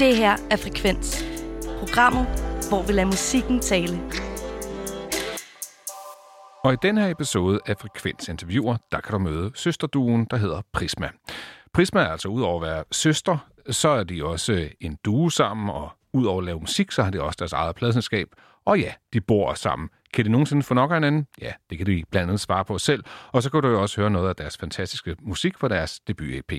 Det her er Frekvens. Programmet, hvor vi lader musikken tale. Og i den her episode af Frekvens Interviewer, der kan du møde søsterduen, der hedder Prisma. Prisma er altså udover at være søster, så er de også øh, en due sammen, og udover at lave musik, så har de også deres eget pladselskab. Og ja, de bor sammen. Kan de nogensinde få nok af hinanden? Ja, det kan de blandt andet svare på selv. Og så kan du jo også høre noget af deres fantastiske musik fra deres debut-EP.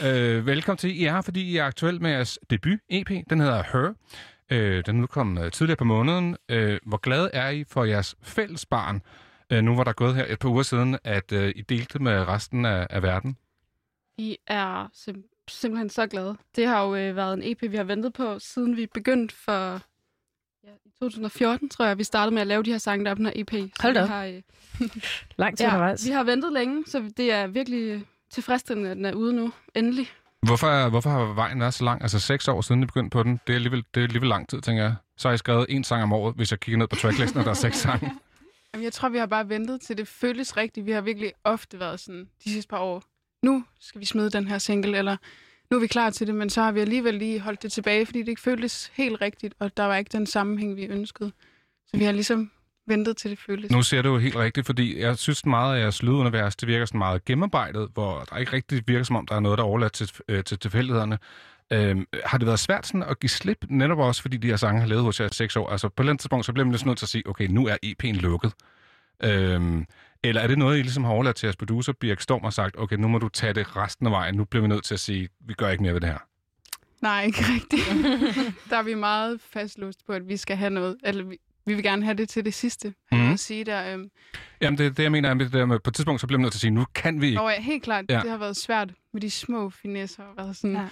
Øh, velkommen til. I er her, fordi I er aktuel med jeres debut-EP. Den hedder Her. Øh, den udkom øh, tidligere på måneden. Øh, hvor glade er I for jeres fælles barn? Øh, nu var der gået her et par uger siden, at øh, I delte med resten af, af verden. Vi er sim- simpelthen så glade. Det har jo øh, været en EP, vi har ventet på, siden vi begyndte for ja, i 2014, tror jeg, vi startede med at lave de her sange, der er på den her EP. Så Hold da vi har, øh, Langt til ja, undervejs. vi har ventet længe, så det er virkelig tilfredsstillende, at den er ude nu. Endelig. Hvorfor, hvorfor har vejen været så lang? Altså seks år siden I begyndte på den. Det er alligevel, det er alligevel lang tid, tænker jeg. Så har I skrevet en sang om året, hvis jeg kigger ned på tracklisten, og der er seks sange. Jamen, jeg tror, vi har bare ventet til det føles rigtigt. Vi har virkelig ofte været sådan de sidste par år. Nu skal vi smide den her single, eller nu er vi klar til det, men så har vi alligevel lige holdt det tilbage, fordi det ikke føltes helt rigtigt, og der var ikke den sammenhæng, vi ønskede. Så vi har ligesom ventet til det føles. Nu ser du jo helt rigtigt, fordi jeg synes meget af jeres lydunivers, det virker sådan meget gennemarbejdet, hvor der ikke rigtig virker som om, der er noget, der er overladt til, øh, til tilfældighederne. Øhm, har det været svært sådan at give slip, netop også fordi de her sange har levet hos jer i seks år? Altså på et eller andet tidspunkt, så bliver man lidt nødt til at sige, okay, nu er EP'en lukket. Øhm, eller er det noget, I ligesom har overladt til jeres producer, Birk Storm, og sagt, okay, nu må du tage det resten af vejen, nu bliver vi nødt til at sige, vi gør ikke mere ved det her. Nej, ikke rigtigt. der er vi meget fastlåst på, at vi skal have noget, eller vi, vi vil gerne have det til det sidste. Mm. At sige der, øhm, Jamen det, det jeg mener er med det der med, på et tidspunkt, så bliver man nødt til at sige, nu kan vi ikke. og ja, helt klart, Ja. ja. det har været svært med de små finesser. Og været sådan, Ja. ja.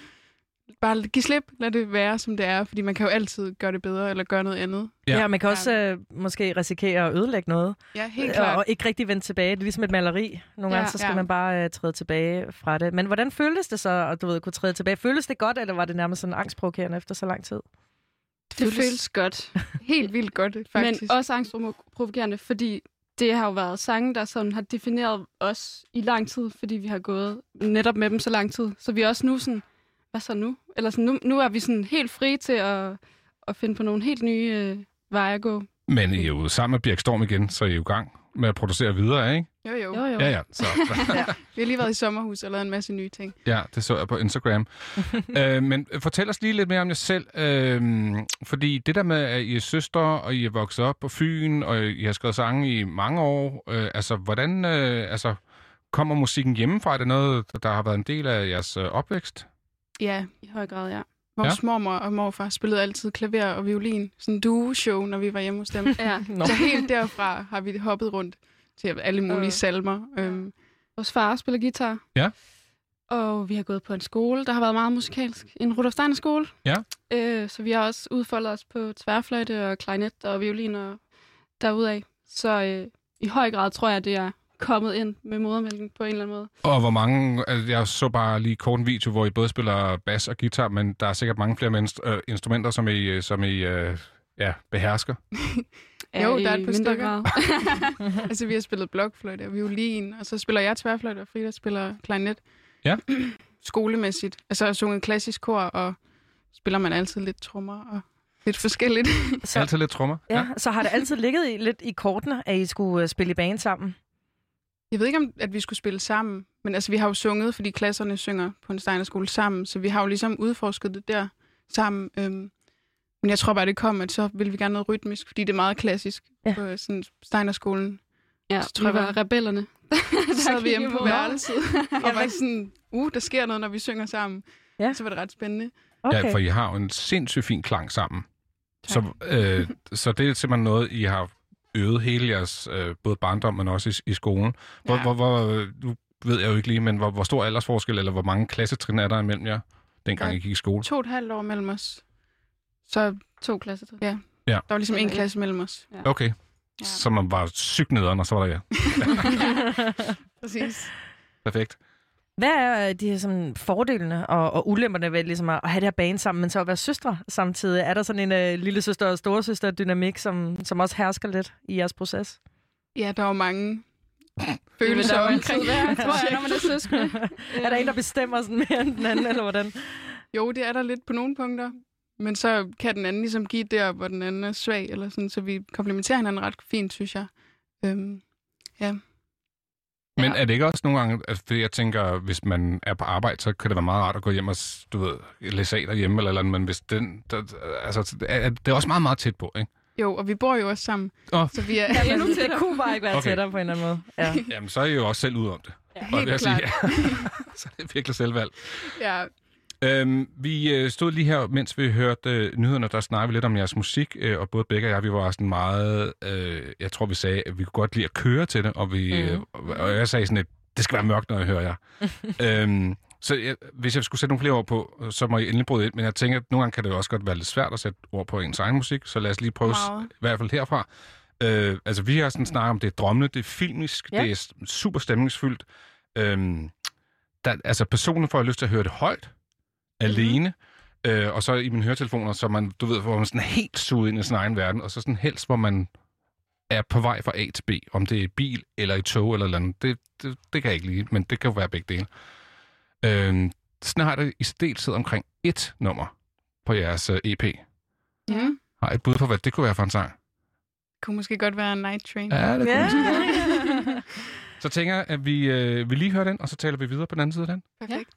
Bare giv slip, lad det være, som det er, fordi man kan jo altid gøre det bedre, eller gøre noget andet. Ja. Ja, man kan også øh, måske risikere at ødelægge noget, Ja, helt og, klart. og ikke rigtig vende tilbage. Det er ligesom et maleri. Nogle Ja. gange så skal Ja. man bare øh, træde tilbage fra det. Men hvordan føltes det så, at du ved, kunne træde tilbage? Føltes det godt, eller var det nærmest sådan angstprovokerende efter så lang tid? Det føles godt. helt vildt godt, faktisk. Men også angstprovokerende, fordi det har jo været sange, der sådan har defineret os i lang tid, fordi vi har gået netop med dem så lang tid. Så vi er også nu sådan, hvad så nu? Eller sådan, nu, nu er vi sådan helt frie til at, at finde på nogle helt nye øh, veje at gå. Men I er jo sammen med Birk Storm igen, så I er jo i gang med at producere videre, ikke? Jo, jo. Jo, jo. Ja, ja. Så, Vi har lige været i sommerhus og lavet en masse nye ting. Ja, det så jeg på Instagram. øh, men fortæl os lige lidt mere om jer selv. Øh, fordi det der med, at I er søster, og I er vokset op på Fyn, og I har skrevet sange i mange år. Øh, altså, hvordan øh, altså, kommer musikken hjemmefra? Er det noget, der har været en del af jeres øh, opvækst? Ja, I høj grad, ja. Vores ja. mormor og morfar spillede altid klaver og violin. Sådan en duo-show, når vi var hjemme hos dem. ja. Så helt derfra har vi hoppet rundt til alle mulige Øh. salmer. Øhm, Vores far spiller guitar. Ja. Og vi har gået på en skole, der har været meget musikalsk. En Rudolf Steiner skole. Ja. Øh, så vi har også udfoldet os på tværfløjte og klarinet og violin og derudaf. Så øh, i høj grad tror jeg, det er kommet ind med modermælken på en eller anden måde. Og hvor mange... Altså, jeg så bare lige kort en video, hvor I både spiller bas og guitar, men der er sikkert mange flere mennesker, øh, instrumenter, som I, øh, som I øh, ja, behersker. Jo, der er et par stykker. grad. altså, vi har spillet blokfløjte og violin, og så spiller jeg tværfløjte, og Frida spiller klarinet. Ja. Skolemæssigt. Altså, jeg har sunget klassisk kor, og spiller man altid lidt trommer og lidt forskelligt. Så... Altid lidt trommer. Ja, så har det altid ligget i, lidt i kortene, at I skulle øh, spille i band sammen? Jeg ved ikke, om at vi skulle spille sammen, men altså, vi har jo sunget, fordi klasserne synger på en Steinerskole sammen, så vi har jo ligesom udforsket det der sammen. Øhm, men jeg tror bare, det kom, at så ville vi gerne noget rytmisk, fordi det er meget klassisk Ja. på sådan Steinerskolen. Ja, Så vi tror jeg var bare- rebellerne. Så sad vi hjemme på værelset, og var sådan, uh, der sker noget, når vi synger sammen. Ja. Så var det ret spændende. Okay. Ja, for I har jo en sindssygt fin klang sammen. Tak. Så, øh, så det er simpelthen noget, I har øvet hele jeres, øh, både barndom, men også i, i skolen. Hvor, Ja. hvor, hvor, nu ved jeg jo ikke lige, men hvor, hvor stor aldersforskel, eller hvor mange klassetrin er der imellem jer, dengang Ja. I gik i skole? To og et halvt år mellem os. Så To klasser til. ja, Ja. der var ligesom en klasse mellem os. Okay, Ja. så man var sygt nederen, og så var der ja. Præcis. Perfekt. Hvad er øh, de her sådan, fordelene og, og ulemperne ved ligesom at, at have det her bane sammen, men så at være søstre samtidig? Er der sådan en uh, lille søster og storesøster dynamik, som, som også hersker lidt i jeres proces? Ja, der var mange Det følelser omkring altid være, tror jeg, når man er søskende. er der en, der bestemmer sådan mere end den anden, eller hvordan? Jo, det er der lidt på nogle punkter. Men så kan den anden ligesom give der, hvor den anden er svag, eller sådan, så vi komplementerer hinanden ret fint, synes jeg. Øhm, ja. Men Ja. er det ikke også nogle gange, altså, fordi jeg tænker, hvis man er på arbejde, så kan det være meget rart at gå hjem og, du ved, læse af derhjemme, eller, eller andet, men hvis den, der, altså, er, det er også meget, meget tæt på, ikke? Jo, og vi bor jo også sammen, Åh. så vi er Jamen, endnu det tættere. kunne bare ikke være Okay. tættere på en eller anden måde. Ja. Jamen, så er I jo også selv ude om det. Ja, Og helt jeg sige, klart. ja. så er det virkelig selvvalg. Ja, Øhm, vi øh, stod lige her, mens vi hørte øh, nyhederne, der snakkede vi lidt om jeres musik, øh, og både Becca og jeg, vi var sådan meget, øh, jeg tror vi sagde, at vi kunne godt lide at køre til det, og, vi, Mhm. øh, og jeg sagde sådan lidt, det skal være mørkt, når jeg hører jer. øhm, så jeg, hvis jeg skulle sætte nogle flere ord på, så må I endelig bryde ind, men jeg tænker, at nogle gange kan det også godt være lidt svært at sætte ord på ens egen musik, så lad os lige prøve, Meget. i hvert fald herfra. Øh, altså, vi har sådan snakket om, det er drømmende, det er filmisk, Ja. det er super stemningsfyldt. Øhm, der, altså, personen får lyst til at høre det højt, alene, øh, og så i mine høretelefoner, så man, du ved, hvor man sådan helt suget ind i sin egen verden, og så sådan helst, hvor man er på vej fra A til B, om det er i bil eller i tog eller et eller andet. Det, det, det kan jeg ikke lide, men det kan jo være begge dele. Øh, sådan har jeg det i stiltid omkring et nummer på jeres øh, EP. ja. Har I et bud på, hvad det kunne være for en sang? kunne måske godt være en night train. Ja, det kunne måske. Så tænker jeg, at vi, øh, vi lige hører den, og så taler vi videre på den anden side af den. Perfekt.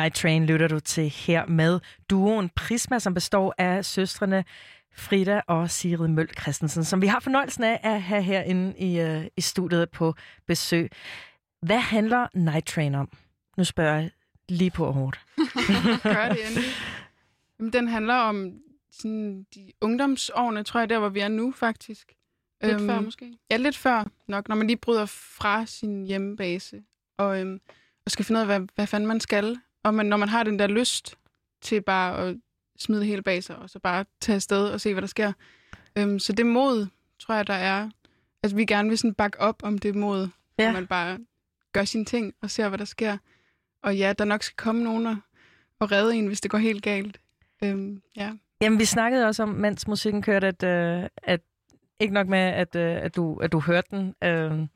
Night Train lytter du til her med duoen Prisma, som består af søstrene Frida og Sigrid Møl Christensen, som vi har fornøjelsen af at have herinde i, uh, i studiet på besøg. Hvad handler Night Train om? Nu spørger jeg lige på hårdt. Gør det endelig. Jamen, den handler om sådan, de ungdomsårene, tror jeg, der hvor vi er nu faktisk. Lidt Øhm, før måske. Ja, lidt før nok, når man lige bryder fra sin hjemmebase, og, øhm, og skal finde ud af, hvad, hvad fanden man skal. Og man, når man har den der lyst til bare at smide det hele bag sig, og så bare tage afsted og se, hvad der sker. Øhm, så det mod, tror jeg, der er, at vi gerne vil sådan bakke op om det mod, Ja. ja. man bare gør sine ting og ser, hvad der sker. Og ja, der nok skal komme nogen og, og redde en, hvis det går helt galt. Øhm, ja. Jamen, vi snakkede også om, mens musikken kørte, at, øh, at ikke nok med, at, øh, at, du, at du hørte den, øh,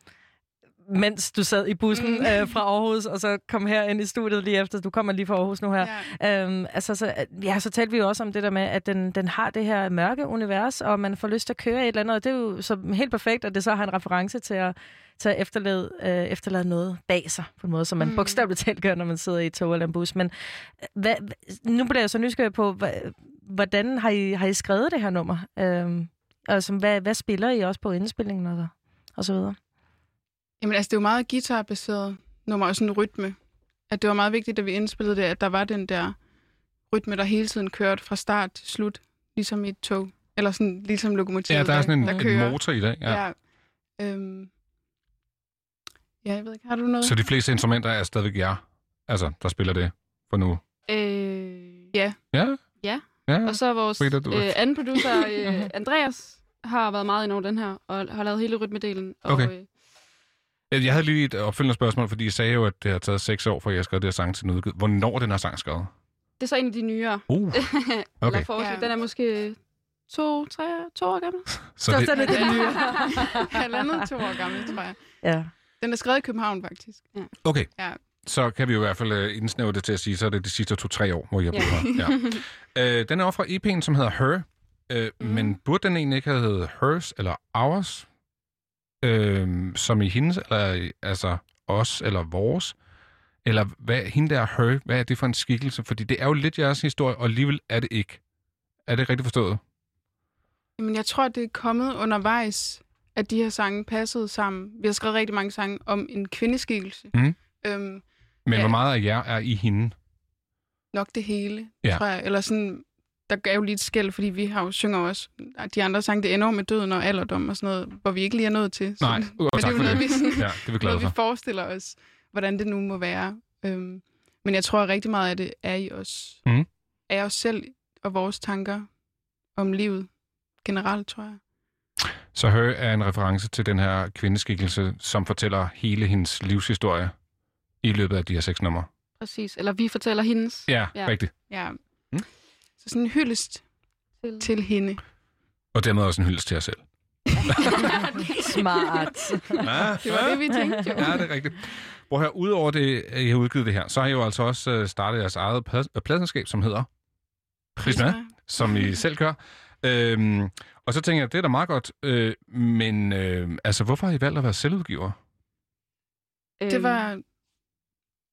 mens du sad i bussen Mm. øh, fra Aarhus, og så kom her ind i studiet lige efter. Du kommer lige fra Aarhus nu her. ja. Øhm, altså, så, ja, så talte vi jo også om det der med, at den, den har det her mørke univers, og man får lyst til at køre et eller andet, og det er jo så helt perfekt, at det så har en reference til at, til at efterlade, øh, efterlade noget bag sig, på en måde, som man mm. Bogstaveligt talt gør, når man sidder i et tog eller en bus. Men øh, hvad, nu bliver jeg så nysgerrig på, hvad, hvordan har I, har I skrevet det her nummer? Øhm, altså, hvad, hvad spiller I også på indspillingen og, og så videre? Jamen altså, det er jo meget guitarbaseret nummer og sådan en rytme. At det var meget vigtigt, da vi indspillede det, at der var den der rytme, der hele tiden kørte fra start til slut, ligesom i et tog. Eller sådan, ligesom lokomotivet, Ja, der er sådan en, der en kører. motor i det. Ja. Ja. Ja, øhm, ja, jeg ved ikke, har du noget? Så de fleste instrumenter er stadigvæk jer, altså, der spiller det for nu. Øh, Ja. Ja? Ja. Ja, Og så vores Frida, du- øh, anden producer, øh, Andreas, har været meget ind over den her, og har lavet hele rytmedelen. Og, Okay. øh, Jeg havde lige et opfølgende spørgsmål, fordi I sagde jo, at det har taget seks år, for jeg har skrevet det her sang til udgivet. Hvornår er den her sang skrevet? det er så en af de nyere. Uh, Okay. Eller. Ja. Den er måske to, tre, to år gammel. så Så det, er det nye. Halvandet to år gammel, tror jeg. Ja. Den er skrevet i København, faktisk. okay, Ja. så kan vi jo i hvert fald uh, indsnævre det til at sige, så er det de sidste to-tre år, hvor jeg har boet Ja. her. Ja. Uh, den er også fra EP'en, som hedder Her, uh, mm. men burde den egentlig ikke have heddet Hers eller Ours? Uh, som i hendes, eller altså os, eller vores? Eller hvad, hende der Her, hvad er det for en skikkelse? Fordi det er jo lidt jeres historie, og alligevel er det ikke. Er det rigtigt forstået? Jamen, jeg tror, det er kommet undervejs, at de her sange passede sammen. Vi har skrevet rigtig mange sange om en kvindeskikkelse. Mhm. Øhm, Men Ja. hvor meget af jer er i hende? nok det hele, ja. tror jeg. Eller sådan, der er jo lige et skæld, fordi vi har jo synger også de andre sange, det ender med døden og alderdom og sådan noget, hvor vi ikke lige er nået til. Nej, men og det tak er jo for noget, det. vi, sådan, Ja, det er vi glade noget, vi for. forestiller os, hvordan det nu må være. Øhm, men jeg tror, at rigtig meget af det er i os. Mhm. Er os selv og vores tanker om livet generelt, tror jeg. Så Her er en reference til den her kvindeskikkelse, som fortæller hele hendes livshistorie i løbet af de her seks numre. Præcis. Eller vi fortæller hendes. Ja, Ja. ja. rigtigt. Ja. Så sådan en hyldest Til. til hende. Og dermed også en hyldest til jer selv. Smart. Ja, Det var det, vi tænkte jo. Ja, det er rigtigt. At høre, udover det, at I har udgivet det her, så har I jo altså også øh, startet jeres eget øh, pladselskab, som hedder Prisma, som I selv gør. Øhm, og så tænker jeg, det er da meget godt, øh, men øh, altså, hvorfor har I valgt at være selvudgiver? Det var... Øhm,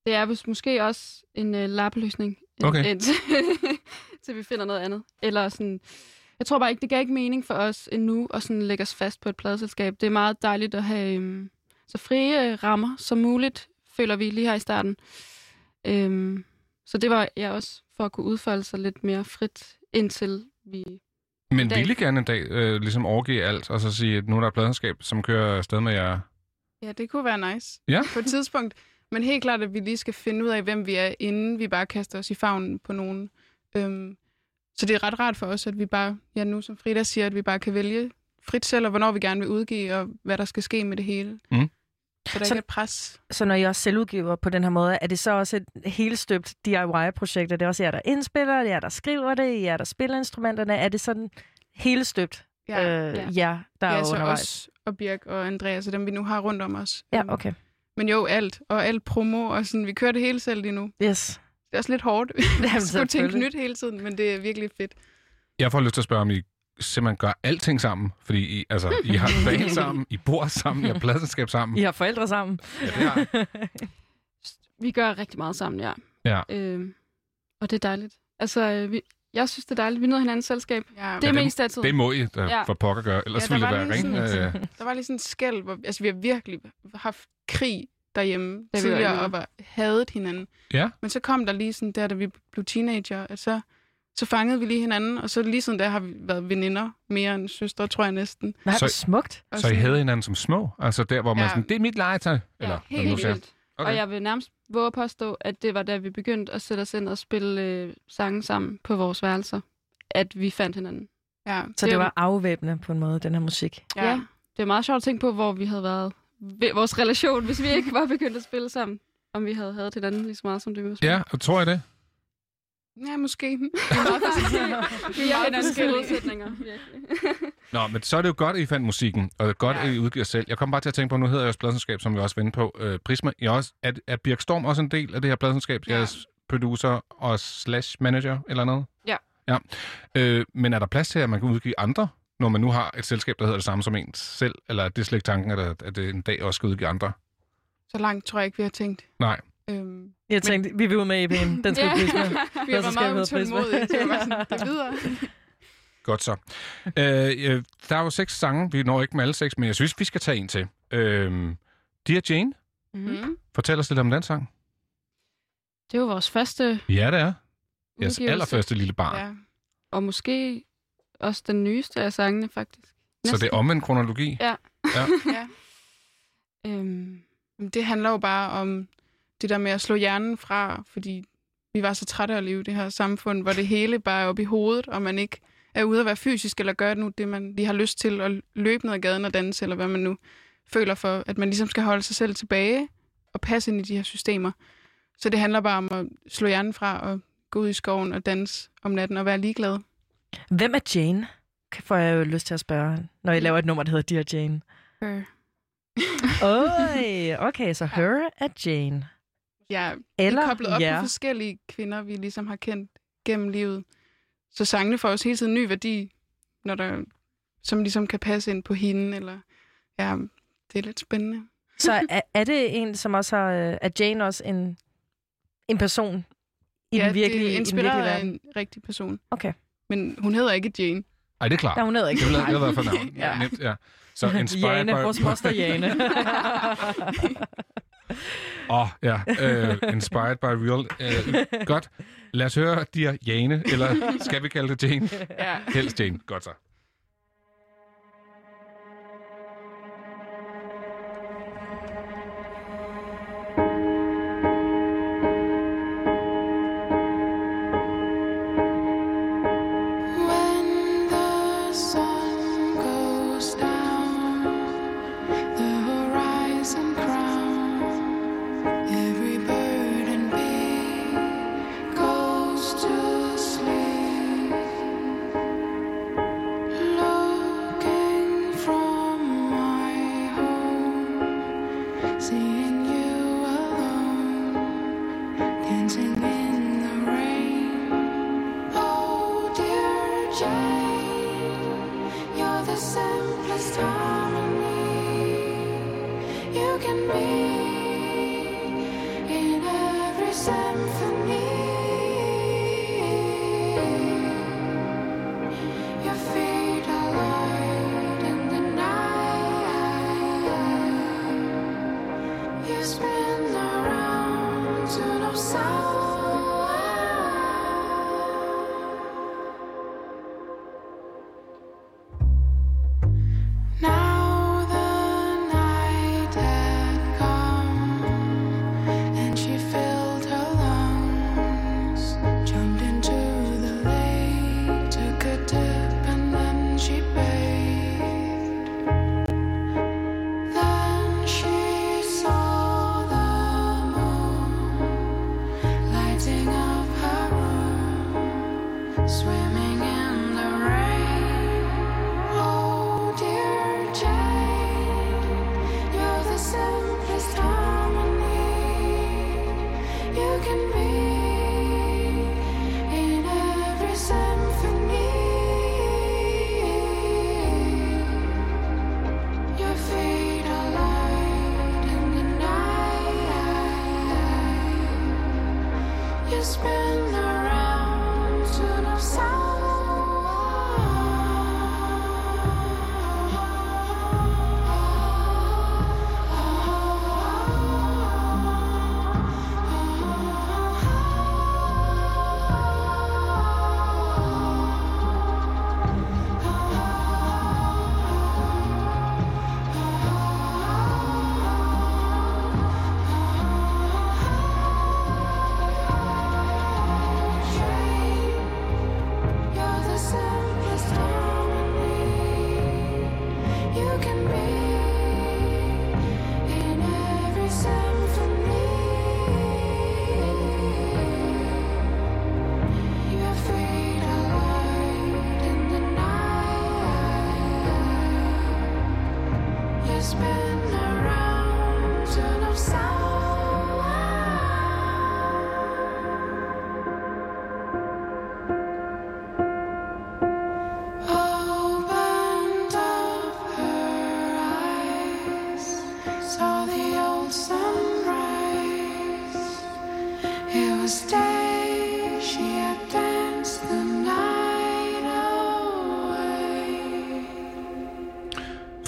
Det er vist måske også en øh, lappeløsning. Okay. Til vi finder noget andet. Eller sådan... Jeg tror bare ikke, det gav ikke mening for os endnu at sådan lægge os fast på et pladeselskab. Det er meget dejligt at have øhm, så frie øh, rammer som muligt, føler vi lige her i starten. Øhm, så det var jeg også for at kunne udfolde sig lidt mere frit, indtil vi... Men dag. ville I gerne en dag øh, ligesom overgive alt, og så sige, at nu er der et pladselskab, som kører afsted med jer? Ja, det kunne være nice Ja. på et tidspunkt. Men helt klart, at vi lige skal finde ud af, hvem vi er, inden vi bare kaster os i favnen på nogen. Øhm, så det er ret rart for os, at vi bare, ja nu som Frida siger, at vi bare kan vælge frit selv, og hvornår vi gerne vil udgive, og hvad der skal ske med det hele. Mm. Så der Så- ikke er pres. Så når I også selvudgiver på den her måde, er det så også et helt støbt DIY-projekt? Er det også jer, der indspiller, er det jer, der skriver det, er det jer, der spiller instrumenterne? Er det sådan helt støbt, Ja, øh, ja. jer, der ja er så undervejs? os og Birk og Andreas, og dem vi nu har rundt om os. Ja, Øhm, okay. Men jo, alt. Og alt promo, og sådan, vi kører det hele selv lige nu. Yes. Det er også lidt hårdt. Jeg skulle tænke nyt hele tiden, men det er virkelig fedt. Jeg får lyst til at spørge, om I simpelthen gør alting sammen, fordi I, altså, I har band sammen, I bor sammen, I har pladselskab sammen. I har forældre sammen. Ja, det har. Vi gør rigtig meget sammen, ja. Ja. Øh, og det er dejligt. Altså, øh, vi, jeg synes, det er dejligt. Vi nyder hinandens selskab. Ja, Det er det- mest af tiden. Det må I da Ja. for pokker gøre, ellers Ja, ja, ville det var være ring. sådan Øh, der var lige sådan en skæld, hvor altså, vi har virkelig haft krig derhjemme vi var tidligere og var hadet hinanden. Ja. Men så kom der lige sådan der, da vi blev teenager, at så, så fangede vi lige hinanden, og så lige sådan der har vi været veninder mere end søstre, tror jeg næsten. Nej, Så- smukt. Og så I havde hinanden som små? Altså der, hvor man Ja. sådan, det er mit legetøj? Eller, hvad helt vildt. Okay. Og jeg vil nærmest våge at påstå, at det var da vi begyndte at sætte os ind og spille øh, sange sammen på vores værelser, at vi fandt hinanden. Ja, Så det var afvæbnende på en måde, den her musik. Ja. ja. Det er meget sjovt at tænke på, hvor vi havde været vores relation, hvis vi ikke var begyndt at spille sammen. Om vi havde haft hinanden lige så meget, som det vi Ja, og tror jeg det? Ja, måske. Vi er meget hinandens forskellige. modsætninger. Nå, men så er det jo godt, at I fandt musikken, og det er godt, Ja. at I udgiver selv. Jeg kom bare til at tænke på, nu hedder jeg også pladselskab, som vi også vendte på, øh, Prisma. I er, også, er, er Birk Storm også en del af det her pladselskab? Ja. Jeres producer og slash manager eller noget? Ja. Ja. Øh, men er der plads til, at man kan udgive andre, når man nu har et selskab, der hedder det samme som en selv? Eller er det slet ikke tanken, at, at det en dag også skal udgive andre? Så langt tror jeg ikke, vi har tænkt. Nej. Øhm, Jeg tænkte, vi vil ud med EP'en. Den skal Ja. ja. med. vi har Hvad været skal meget vi utålmodige, så var sådan, det er videre. Godt så. øh, øh, der er jo seks sange. Vi når ikke med alle seks, men jeg synes, vi skal tage en til. Øh, Dear Jane, Mm. fortæl os lidt om den sang. Det er jo vores første Ja, det er. Jeres udgivelse, allerførste lille barn. Ja. og måske også den nyeste af sangene, faktisk. Så det er omvendt kronologi? Ja. ja. ja. Øhm, Det handler jo bare om det der med at slå hjernen fra, fordi vi var så trætte af at leve i det her samfund, hvor det hele bare er oppe i hovedet, og man ikke er ude at være fysisk eller gøre nu det, man lige har lyst til, at løbe ned ad gaden og danse, eller hvad man nu føler for, at man ligesom skal holde sig selv tilbage og passe ind i de her systemer. Så det handler bare om at slå hjernen fra og gå ud i skoven og danse om natten og være ligeglad. Hvem er Jane? Får jeg jo lyst til at spørge, når I laver et nummer, der hedder Dear Jane. Øh. Oj, okay, så her er Jane. Ja, Eller det er koblet op ja. på forskellige kvinder, vi ligesom har kendt gennem livet. Så sangene får også hele tiden ny værdi, når der, som ligesom kan passe ind på hende. Eller, ja, det er lidt spændende. Så er, er det en, som også har... øh, Er Jane også en, en person i ja, den virkelige, det i er den inspireret virkelige af verden? en rigtig person. Okay. Men hun hedder ikke Jane. Ej, det er klart. Der hun hedder ikke. Det vil jeg være for navn. Ja. ja. Nemt, ja. Så inspired Jane, by... vores moster Jane. Åh, oh, ja. Uh, inspired by real. Uh, godt. Lad os høre Dear Jane, eller skal vi kalde det Jane? Ja. Helst Jane. Godt så.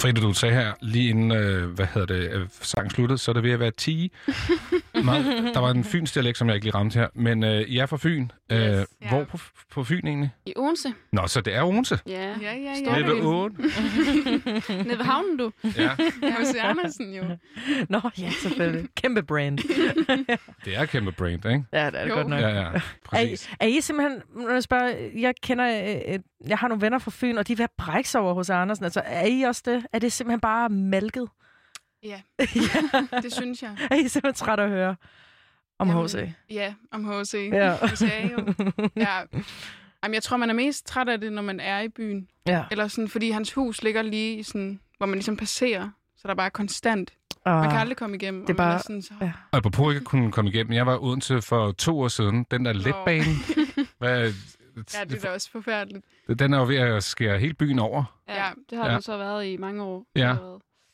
Frida, du sagde her lige inden, øh, hvad hedder det, øh, sangen sluttede, så er det ved at være 10. Meget, der var en fyns dialekt, som jeg ikke lige ramte her, men øh, I er fra Fyn. Øh, Yes. Hvor på, på Fyn egentlig? I Odense. Nå, så det er Odense. Ja. Ja, ja, ja. Nede ved Åen. Nede ved havnen, du. Ja, Ja, hos Andersen jo. Nå, ja, selvfølgelig. Kæmpe brand. det er kæmpe brand, ikke? Ja, det er det Jo. godt nok. Ja, ja, Er, præcis. I- er I simpelthen, når jeg spørger, jeg kender, øh, øh, jeg har nogle venner fra Fyn, og de er at brække sig over hos Andersen. Altså, er I også det? Er det simpelthen bare mælket? Ja, det synes jeg. Er I simpelthen træt at høre om Jamen, H.C.? Ja, om H.C. Ja. Jo. Ja. Jamen, jeg tror, man er mest træt af det, når man er i byen. Ja. Eller sådan, fordi hans hus ligger lige i sådan, hvor man ligesom passerer. Så der er bare konstant. Og, Man kan aldrig komme igennem. det er bare- er sådan, så, ja. Og apropos ikke at kunne komme igennem, jeg var i Odense for to år siden. Den der letbane, hvad, ja, det er da også forfærdeligt. den er jo ved at skære hele byen over, Ja, det har Ja. ja. så været i mange år. Ja.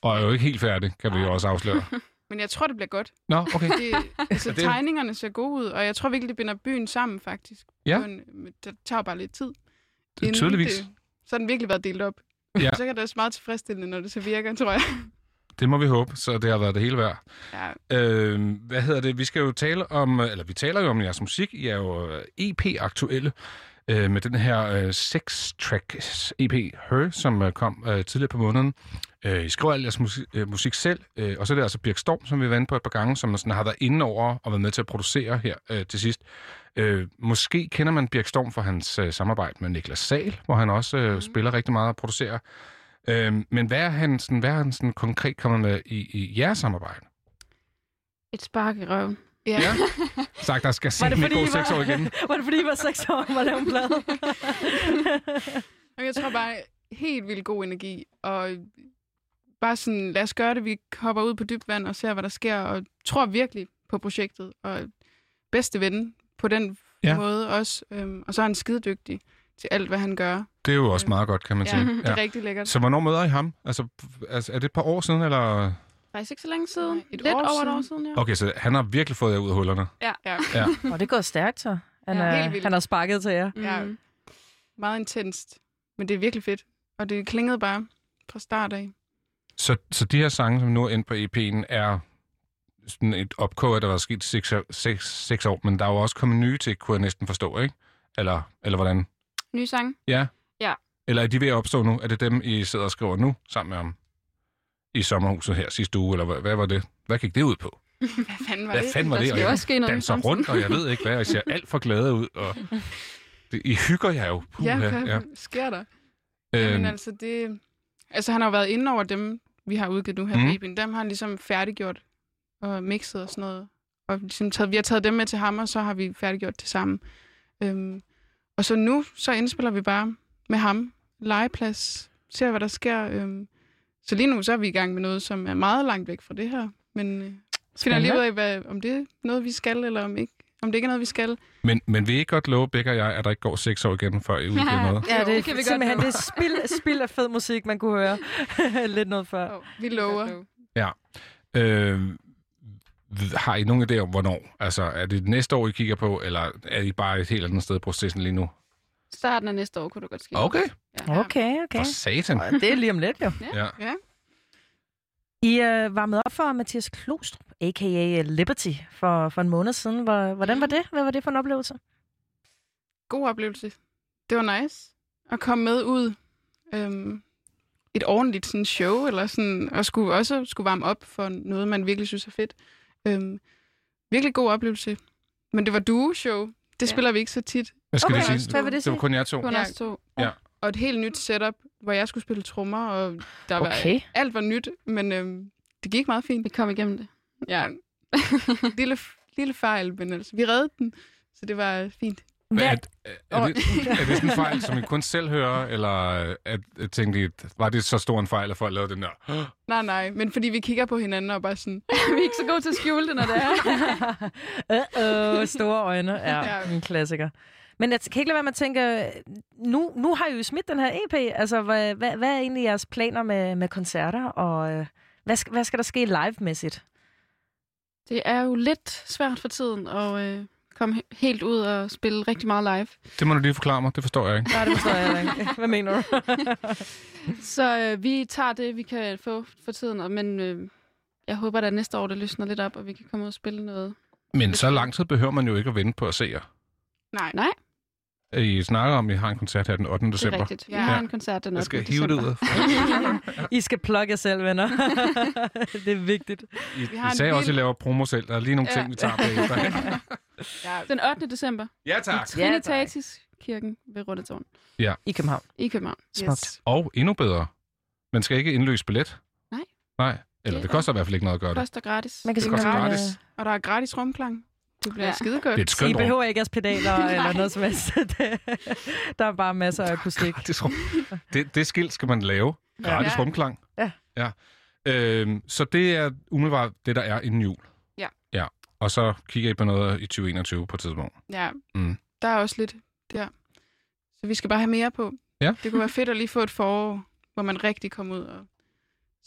Og er jo ikke helt færdig, kan vi jo også afsløre. Men jeg tror, det bliver godt. Nå, okay. Det, altså, det- tegningerne ser gode ud, og jeg tror virkelig, det binder byen sammen, faktisk. Ja. På en, det tager bare lidt tid. Det er tydeligvis. Det, så har den virkelig været delt op. Ja. Så kan det også meget tilfredsstillende, når det så virker, tror jeg. Det må vi håbe, så det har været det hele værd. Ja, Øh, hvad hedder det? Vi skal jo tale om, eller vi taler jo om jeres musik. I er jo øh, EP-aktuelle øh, med den her øh, Sex Tracks EP Her, som øh, kom øh, tidligere på måneden. Øh, I skriver al jeres musik, øh, musik selv, øh, og så er det altså Birk Storm, som vi har været på et par gange, som sådan har været inde over og været med til at producere her øh, til sidst. Øh, måske kender man Birk Storm for hans øh, samarbejde med Niklas Sal, hvor han også øh, mm. spiller rigtig meget og producerer. Øh, men hvad er han, sådan, hvad er han sådan konkret kommet med i, i jeres samarbejde? Et spark i røven. ja. Ja. Sagt, der skal Var simpelthen ikke gå var- seks år igen. var det fordi, I var seks år om at lave en plade? Og jeg tror bare, helt vildt god energi, og bare sådan, lad os gøre det, vi hopper ud på dybt vand og ser, hvad der sker, og tror virkelig på projektet, og bedste ven på den Ja. ja. måde også, øhm, og så er han skidedygtig til alt, hvad han gør. Det er jo også meget godt, kan man Ja, sige. det er rigtig lækkert. Så hvornår møder I ham? Altså, altså, er det et par år siden, eller? Faktisk ikke så længe siden. Nej, et Lidt år over et siden. år siden, ja. Okay, så han har virkelig fået jer ud af hullerne. Ja, Ja. Og det gået stærkt, så. Han, Ja, er, han har sparket til jer. ja, Mm. meget intenst, men det er virkelig fedt, og det klingede bare fra start af. Så, så de her sange, som nu er inde på EP'en, er sådan et opkog, der er sket seks, seks, seks år, men der er jo også kommet nye til, kunne jeg næsten forstå, ikke? Eller, eller hvordan? Ny sang. Ja? Ja. Eller er de ved at opstå nu? Er det dem, I sidder og skriver nu sammen med ham? I sommerhuset her sidste uge, eller hvad, hvad var det? Hvad gik det ud på? Hvad fanden var Hvad det? fanden var Der det? Og jeg også ske noget danser rundt, og jeg ved ikke hvad, og I ser alt for glade ud. Og det, I hygger jer jo. Puh, Ja, hvad ja. sker der? Jamen Øhm, altså, det... Altså, han har jo været inde over dem, vi har udgivet nu her mm. på EP'en. Dem har han ligesom færdiggjort og mixet og sådan noget. Og ligesom taget, vi har taget dem med til ham, og så har vi færdiggjort det sammen. Øhm, og så nu, så indspiller vi bare med ham. Legeplads. Ser, hvad der sker. Øhm, så lige nu, så er vi i gang med noget, som er meget langt væk fra det her. Men øh, finder lige ud af, hvad, om det er noget, vi skal, eller om ikke. Om det ikke er noget, vi skal. men, men vil I ikke godt love, Begge og jeg, at der ikke går seks år igen, før I udgiver noget? Ja, Jo, det, kan vi godt simpelthen det er spild, spild af fed musik, man kunne høre lidt noget før. Oh, vi lover. Øh, har I nogen idé om, hvornår? Altså, er det næste år, I kigger på, eller er I bare et helt andet sted i processen lige nu? Starten af næste år kunne det godt ske. Okay, Ja. Okay, okay. for satan. Og det er lige om lidt, jo. Ja. Ja. I øh, varmede op for Mathias Klostrup, a.k.a. Liberty, for, for en måned siden. Hvor, hvordan var det? Hvad var det for en oplevelse? god oplevelse. Det var nice at komme med ud. Øhm, et ordentligt sådan, show, eller sådan, og skulle også skulle varme op for noget, man virkelig synes er fedt. Øhm, virkelig god oplevelse. Men det var duo-show. Det Ja. spiller vi ikke så tit. Hvad skal Okay, det sige? hvad vil det Det var kun jer to. Kun Ja. os to. Og et helt nyt setup. Hvor jeg skulle spille trommer, og der var, Okay. alt var nyt, men øhm, det gik meget fint. Vi kom igennem det. Ja, lille, lille fejl, men altså, vi reddede den, så det var fint. Hvad, Hvad? er, er, det, er det sådan en fejl, som I kun selv hører, eller at, at tænkte I, var det så stor en fejl, at folk lavede den der? Nej, nej, men fordi vi kigger på hinanden og bare sådan, vi er ikke så gode til at skjule det, når det er. uh, store øjne. Ja, Ja. en klassiker. Men jeg kan ikke lade være med at tænke, nu, nu har I jo smidt den her EP. Altså, hvad, hvad, hvad er egentlig jeres planer med, med koncerter, og øh, hvad, skal, hvad skal der ske live-mæssigt? Det er jo lidt svært for tiden at øh, komme he- helt ud og spille rigtig meget live. Det må du lige forklare mig, det forstår jeg ikke. Nej, det forstår jeg ikke. Hvad mener du? Så øh, vi tager det, vi kan få for tiden, og- men øh, jeg håber, at næste år det løsner lidt op, og vi kan komme ud og spille noget. Men så lang tid behøver man jo ikke at vente på at se jer. nej, Nej, I snakker om, at I har en koncert her den 8. det er december. rigtigt. Vi Ja. har en koncert den 8. Jeg skal december. hive det ud. I skal plukke jer selv, venner. det er vigtigt. I, Vi har I en sagde også, at I laver promo selv. Der er lige nogle Ja. ting, vi tager bagefter. ja, Den 8. december. ja, tak. Trinitatis Kirken ved Rundetårn I København. i København. Smukt. yes. Og endnu bedre. Man skal ikke indløse billet. Nej. Nej. Eller Det det er- koster i hvert fald ikke noget at gøre det. Koster gratis. Man kan Det koster gratis. Og der er gratis rumklang. Det bliver Ja. ja. skide godt. Det er et I skønt rum. behøver ikke jeres pedaler eller noget som helst. Det- der er bare masser af akustik. Rum. Det, det skilt skal man lave. Gratis Ja. rumklang. Ja. ja. Øhm, så det er umiddelbart det, der er inden jul. Ja. Ja. Og så kigger I på noget i 2021 på et tidspunkt. Ja, Mm. der er også lidt der. Så vi skal bare have mere på. Ja. Det kunne være fedt at lige få et forår, hvor man rigtig kommer ud og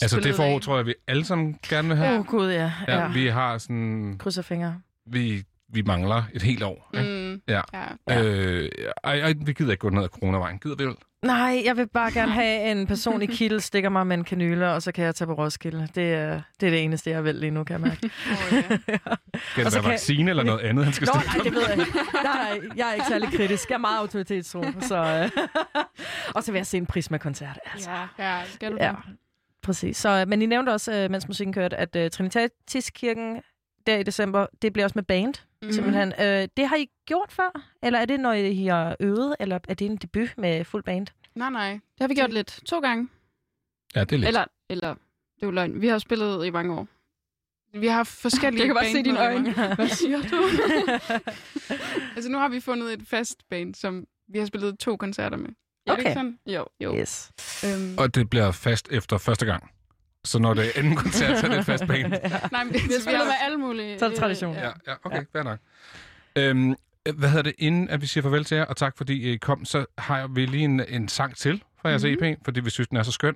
Altså det forår, af. tror jeg, vi alle sammen gerne vil Åh, have. oh, gud, ja. Ja, ja. vi har sådan... Krydser fingre. Vi, vi mangler et helt år. Ikke? Mm, Ja. ja. Ja. Øh, ej, ej, vi gider ikke gå ned ad coronavejen. Gider vi vel? Nej, jeg vil bare gerne have en person i kittel, stikker mig med en kanyle, og så kan jeg tage på Roskilde. Det er det, er det eneste, jeg vil lige nu, kan jeg mærke. Oh, ja. Skal Og det så være kan- vaccine eller noget andet, han skal Nå, stikke? nej, det ved jeg ikke. Nej, jeg er ikke særlig kritisk. Jeg er meget autoritetstro. Så, øh. og så vil jeg se en Prisma-koncert. Altså. Ja, ja. skal du Ja, præcis. Så, men I nævnte også, øh, mens musikken kørte, at uh, Trinitatis-kirken der i december, det bliver også med band, mm. simpelthen. Øh, det har I gjort før? Eller er det, når I har øvet? Eller er det en debut med fuld band? Nej, nej. Det har vi gjort lidt. To gange. Ja, det er lidt. Eller, eller, det er jo løgn. Vi har spillet i mange år. Vi har forskellige Jeg kan bare se dine øjne. Hvad siger du? altså nu har vi fundet et fast band, som vi har spillet to koncerter med. Er det Okay. ikke sådan? jo. jo. Yes. Øhm, Og det bliver fast efter første gang. Så når det er anden koncert, så er det et fast band. nej, men, Vi har vi spillet med alle mulige. Så er det tradition. øh, Ja, ja okay, ja. fair nok. Øhm, hvad hedder det, inden at vi siger farvel til jer, og tak fordi I kom, så har vi lige en, en sang til fra jeres Mhm. mm-hmm. EP, fordi vi synes, den er så skøn,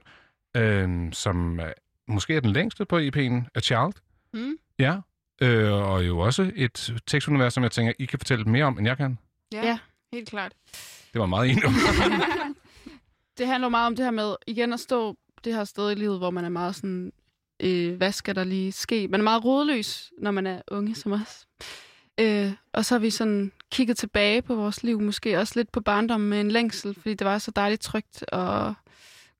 øhm, som øh, måske er den længste på EP'en, A Child. Mm. Ja, øh, og jo også et tekstunivers, som jeg tænker, I kan fortælle mere om, end jeg kan. ja, Ja. helt klart. Det var meget enig om. det handler meget om det her med igen at stå det her sted i livet, hvor man er meget sådan, øh, hvad skal der lige ske? Man er meget rodløs, når man er unge som os. Øh, og så har vi sådan kigget tilbage på vores liv, måske også lidt på barndommen med en længsel, fordi det var så dejligt trygt, og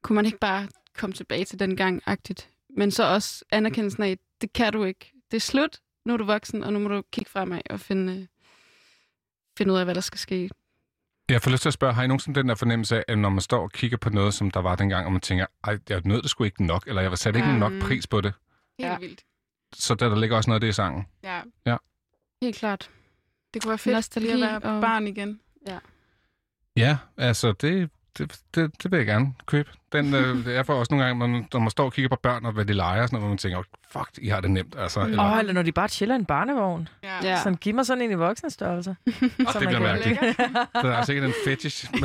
kunne man ikke bare komme tilbage til den gang-agtigt. Men så også anerkendelsen af, det kan du ikke. Det er slut, nu er du voksen, og nu må du kigge fremad og finde, øh, finde ud af, hvad der skal ske. Jeg får lyst til at spørge, har I nogensinde den der fornemmelse af, at når man står og kigger på noget, som der var dengang, og man tænker, ej, jeg nød det sgu ikke nok, eller jeg satte ikke Ja. nok pris på det, Helt Ja. vildt. så der, der ligger også noget af det i sangen. Ja, Helt klart. det kunne være fedt Nostalgi lige at være og- barn igen. Ja, altså det, det, det, det vil jeg gerne købe. Den, øh, jeg får også nogle gange, når man, når man står og kigger på børn og hvad de leger, og sådan noget, hvor man tænker, fuck, I har det nemt. Altså, Mm. eller, Åh, oh, eller når de bare chiller i en barnevogn. Ja. Ja. Sådan, giv mig sådan en i voksenstørrelse. Åh, som det man bliver kan. mærkeligt. Det er sikkert en fetish. Men,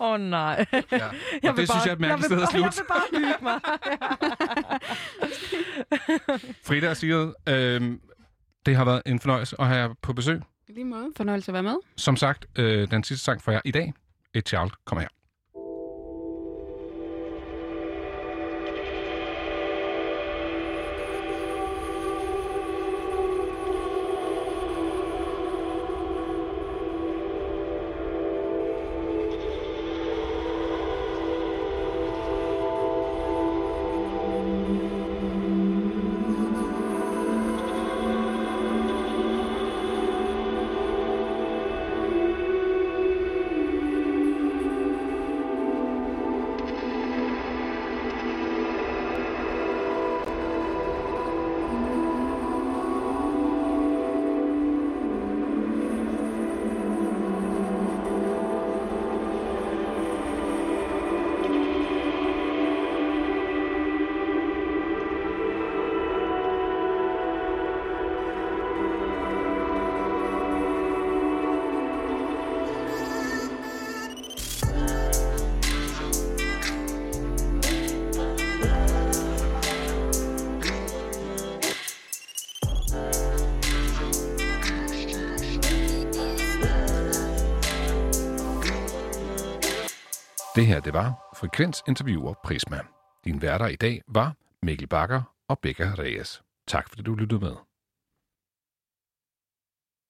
Åh oh, nej. ja. Jeg Og vil det synes jeg er et mærkeligt sted jeg at slutte. Jeg vil bare hygge mig. Frida og Sigrid, øh, det har været en fornøjelse at have jer på besøg. I lige måde. Fornøjelse at være med. Som sagt, øh, den sidste sang for jer i dag, Et Child, kommer her. Det her, det var Frekvens Interviewer Prisma. Din værter i dag var Mikkel Bakker og Becca Reyes. Tak fordi du lyttede med.